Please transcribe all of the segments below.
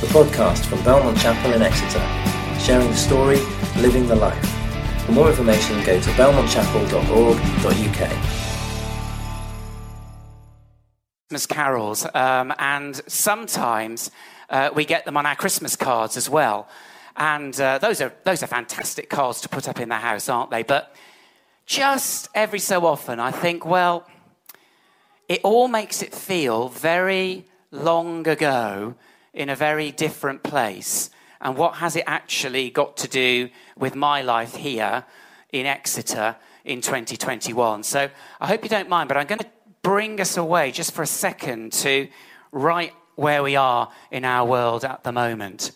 the podcast from Belmont Chapel in Exeter, sharing the story, living the life. For more information, go to belmontchapel.org.uk. Christmas carols, um, and sometimes uh, we get them on our Christmas cards as well. And uh, those, are, those are fantastic cards to put up in the house, aren't they? But just every so often, I think, well, it all makes it feel very long ago in a very different place. And what has it actually got to do with my life here in Exeter in 2021? So I hope you don't mind, but I'm going to bring us away just for a second to right where we are in our world at the moment.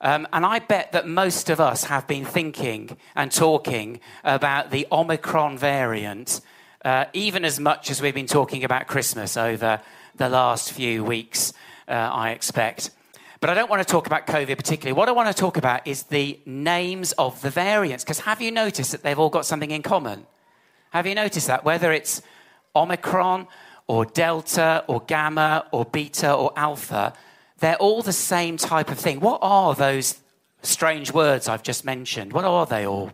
Um, and I bet that most of us have been thinking and talking about the Omicron variant, uh, even as much as we've been talking about Christmas over the last few weeks, uh, I expect. But I don't want to talk about COVID particularly. What I want to talk about is the names of the variants. Because have you noticed that they've all got something in common? Have you noticed that? Whether it's Omicron or Delta or Gamma or Beta or Alpha, they're all the same type of thing. What are those strange words I've just mentioned? What are they all?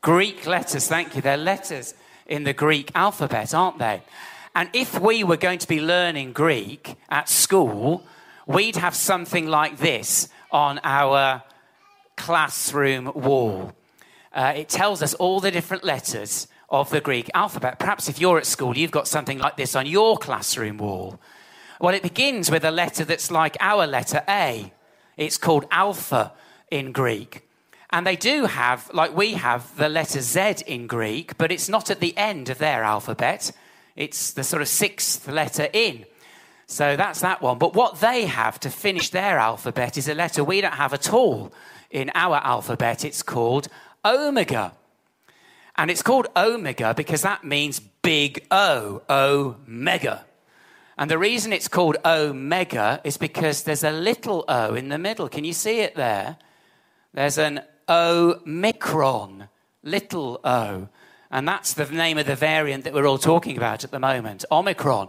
Greek letters, thank you. They're letters in the Greek alphabet, aren't they? And if we were going to be learning Greek at school, we'd have something like this on our classroom wall. Uh, it tells us all the different letters of the Greek alphabet. Perhaps if you're at school, you've got something like this on your classroom wall. Well, it begins with a letter that's like our letter A. It's called alpha in Greek. And they do have, like we have, the letter Z in Greek, but it's not at the end of their alphabet. It's the sort of sixth letter in. So that's that one. But what they have to finish their alphabet is a letter we don't have at all in our alphabet. It's called omega. And it's called omega because that means big O, omega. And the reason it's called omega is because there's a little o in the middle. Can you see it there? There's an omicron, little o. And that's the name of the variant that we're all talking about at the moment, Omicron.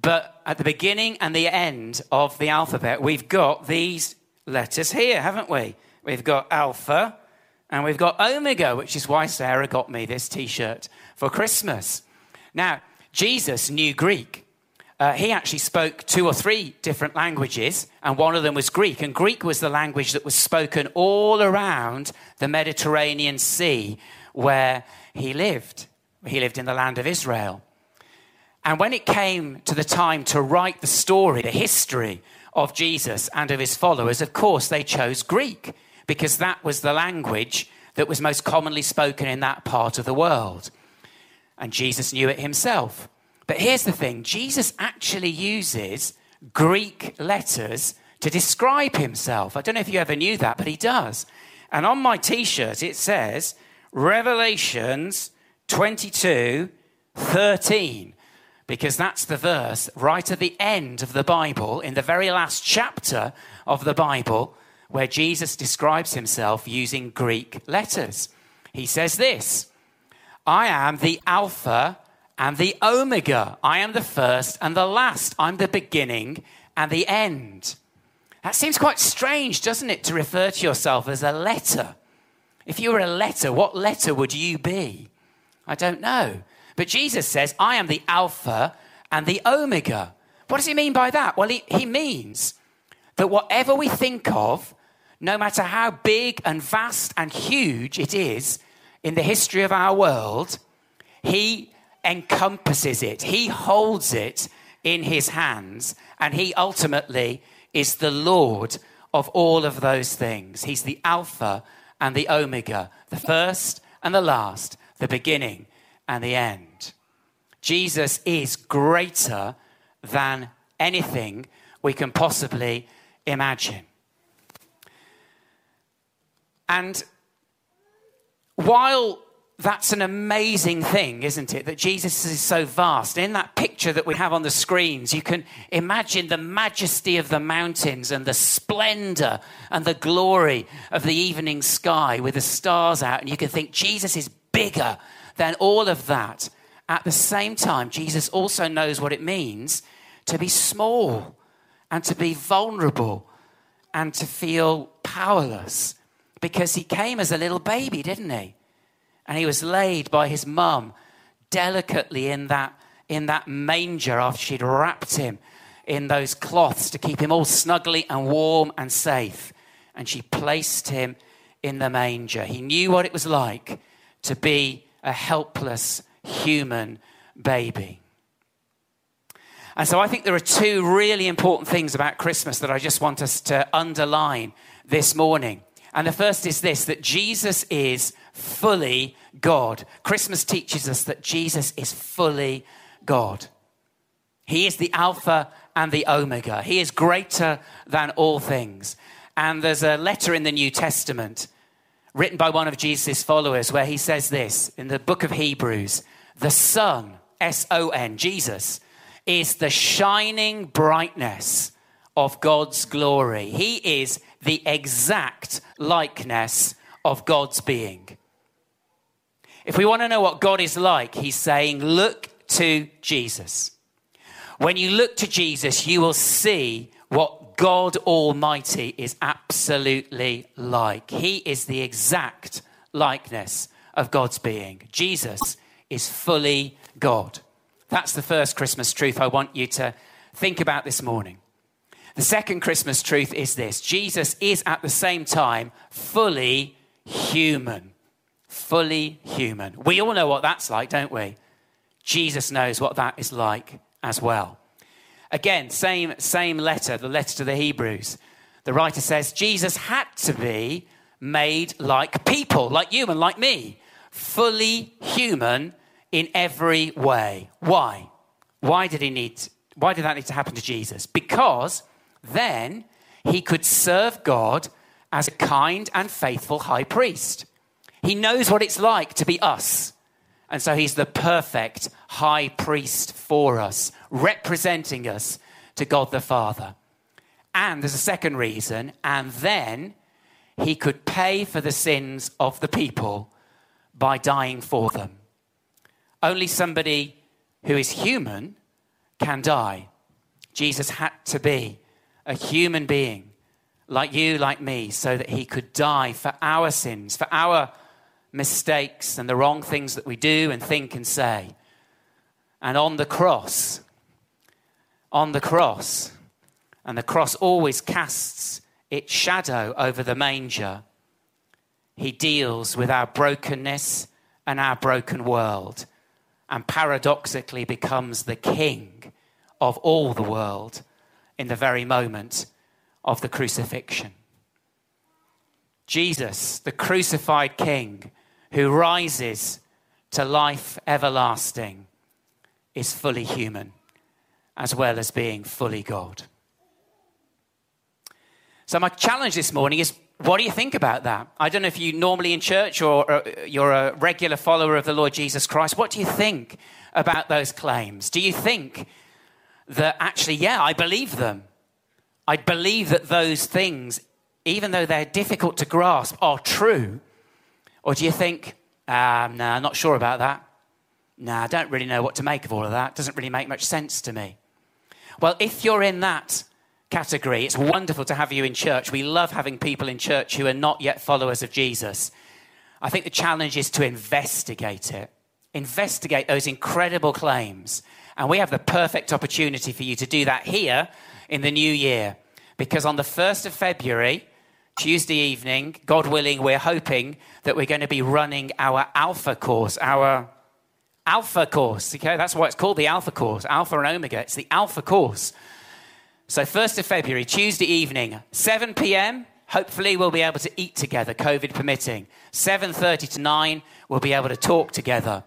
But at the beginning and the end of the alphabet, we've got these letters here, haven't we? We've got alpha and we've got omega, which is why Sarah got me this t shirt for Christmas. Now, Jesus knew Greek. Uh, he actually spoke two or three different languages, and one of them was Greek. And Greek was the language that was spoken all around the Mediterranean Sea where he lived. He lived in the land of Israel. And when it came to the time to write the story, the history of Jesus and of his followers, of course, they chose Greek because that was the language that was most commonly spoken in that part of the world. And Jesus knew it himself. But here's the thing Jesus actually uses Greek letters to describe himself. I don't know if you ever knew that, but he does. And on my t shirt, it says, Revelations 22 13, because that's the verse right at the end of the Bible, in the very last chapter of the Bible, where Jesus describes himself using Greek letters. He says this I am the Alpha and the Omega. I am the first and the last. I'm the beginning and the end. That seems quite strange, doesn't it, to refer to yourself as a letter? If you were a letter, what letter would you be? I don't know. But Jesus says, I am the Alpha and the Omega. What does he mean by that? Well, he, he means that whatever we think of, no matter how big and vast and huge it is in the history of our world, he encompasses it, he holds it in his hands, and he ultimately is the Lord of all of those things. He's the Alpha and the Omega, the first and the last, the beginning and the end. Jesus is greater than anything we can possibly imagine. And while that's an amazing thing, isn't it? That Jesus is so vast. In that picture that we have on the screens, you can imagine the majesty of the mountains and the splendor and the glory of the evening sky with the stars out. And you can think Jesus is bigger than all of that. At the same time, Jesus also knows what it means to be small and to be vulnerable and to feel powerless because he came as a little baby, didn't he? And he was laid by his mum delicately in that, in that manger after she'd wrapped him in those cloths to keep him all snugly and warm and safe. And she placed him in the manger. He knew what it was like to be a helpless human baby. And so I think there are two really important things about Christmas that I just want us to underline this morning. And the first is this that Jesus is fully God. Christmas teaches us that Jesus is fully God. He is the Alpha and the Omega. He is greater than all things. And there's a letter in the New Testament written by one of Jesus' followers where he says this in the book of Hebrews the Son, S O N, Jesus, is the shining brightness of God's glory. He is the exact likeness of God's being. If we want to know what God is like, he's saying, look to Jesus. When you look to Jesus, you will see what God Almighty is absolutely like. He is the exact likeness of God's being. Jesus is fully God. That's the first Christmas truth I want you to think about this morning. The second Christmas truth is this Jesus is at the same time fully human. Fully human. We all know what that's like, don't we? Jesus knows what that is like as well. Again, same, same letter, the letter to the Hebrews. The writer says Jesus had to be made like people, like you and like me, fully human in every way. Why? Why did he need why did that need to happen to Jesus? Because then he could serve God as a kind and faithful high priest. He knows what it's like to be us. And so he's the perfect high priest for us, representing us to God the Father. And there's a second reason, and then he could pay for the sins of the people by dying for them. Only somebody who is human can die. Jesus had to be a human being like you, like me, so that he could die for our sins, for our mistakes and the wrong things that we do and think and say. And on the cross, on the cross, and the cross always casts its shadow over the manger, he deals with our brokenness and our broken world and paradoxically becomes the king of all the world in the very moment of the crucifixion. Jesus, the crucified king who rises to life everlasting, is fully human as well as being fully God. So, my challenge this morning is what do you think about that? I don't know if you're normally in church or, or you're a regular follower of the Lord Jesus Christ. What do you think about those claims? Do you think that actually, yeah, I believe them? I believe that those things, even though they're difficult to grasp, are true? Or do you think, no, nah, not sure about that? Nah, I don't really know what to make of all of that. Doesn't really make much sense to me. Well, if you're in that category. It's wonderful to have you in church. We love having people in church who are not yet followers of Jesus. I think the challenge is to investigate it, investigate those incredible claims. And we have the perfect opportunity for you to do that here in the new year. Because on the 1st of February, Tuesday evening, God willing, we're hoping that we're going to be running our Alpha course, our Alpha course. Okay, that's why it's called the Alpha course, Alpha and Omega. It's the Alpha course. So 1st of February, Tuesday evening, 7 p.m. Hopefully we'll be able to eat together, COVID permitting. 7:30 to 9, we'll be able to talk together.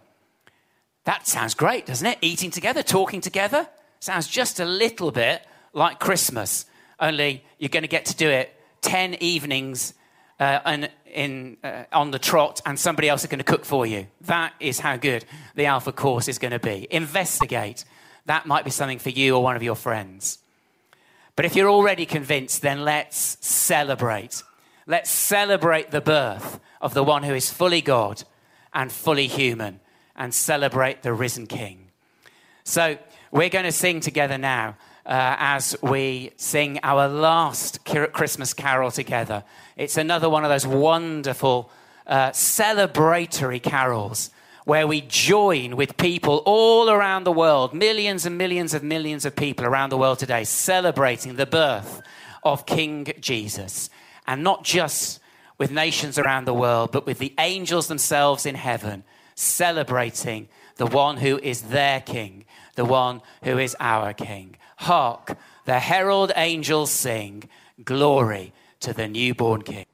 That sounds great, doesn't it? Eating together, talking together. Sounds just a little bit like Christmas, only you're going to get to do it 10 evenings uh, and in, uh, on the trot, and somebody else is going to cook for you. That is how good the Alpha course is going to be. Investigate. That might be something for you or one of your friends. But if you're already convinced, then let's celebrate. Let's celebrate the birth of the one who is fully God and fully human and celebrate the risen King. So we're going to sing together now uh, as we sing our last Christmas carol together. It's another one of those wonderful uh, celebratory carols where we join with people all around the world, millions and millions of millions of people around the world today, celebrating the birth of King Jesus. And not just with nations around the world, but with the angels themselves in heaven, celebrating the one who is their King, the one who is our King. Hark, the herald angels sing, Glory to the newborn King.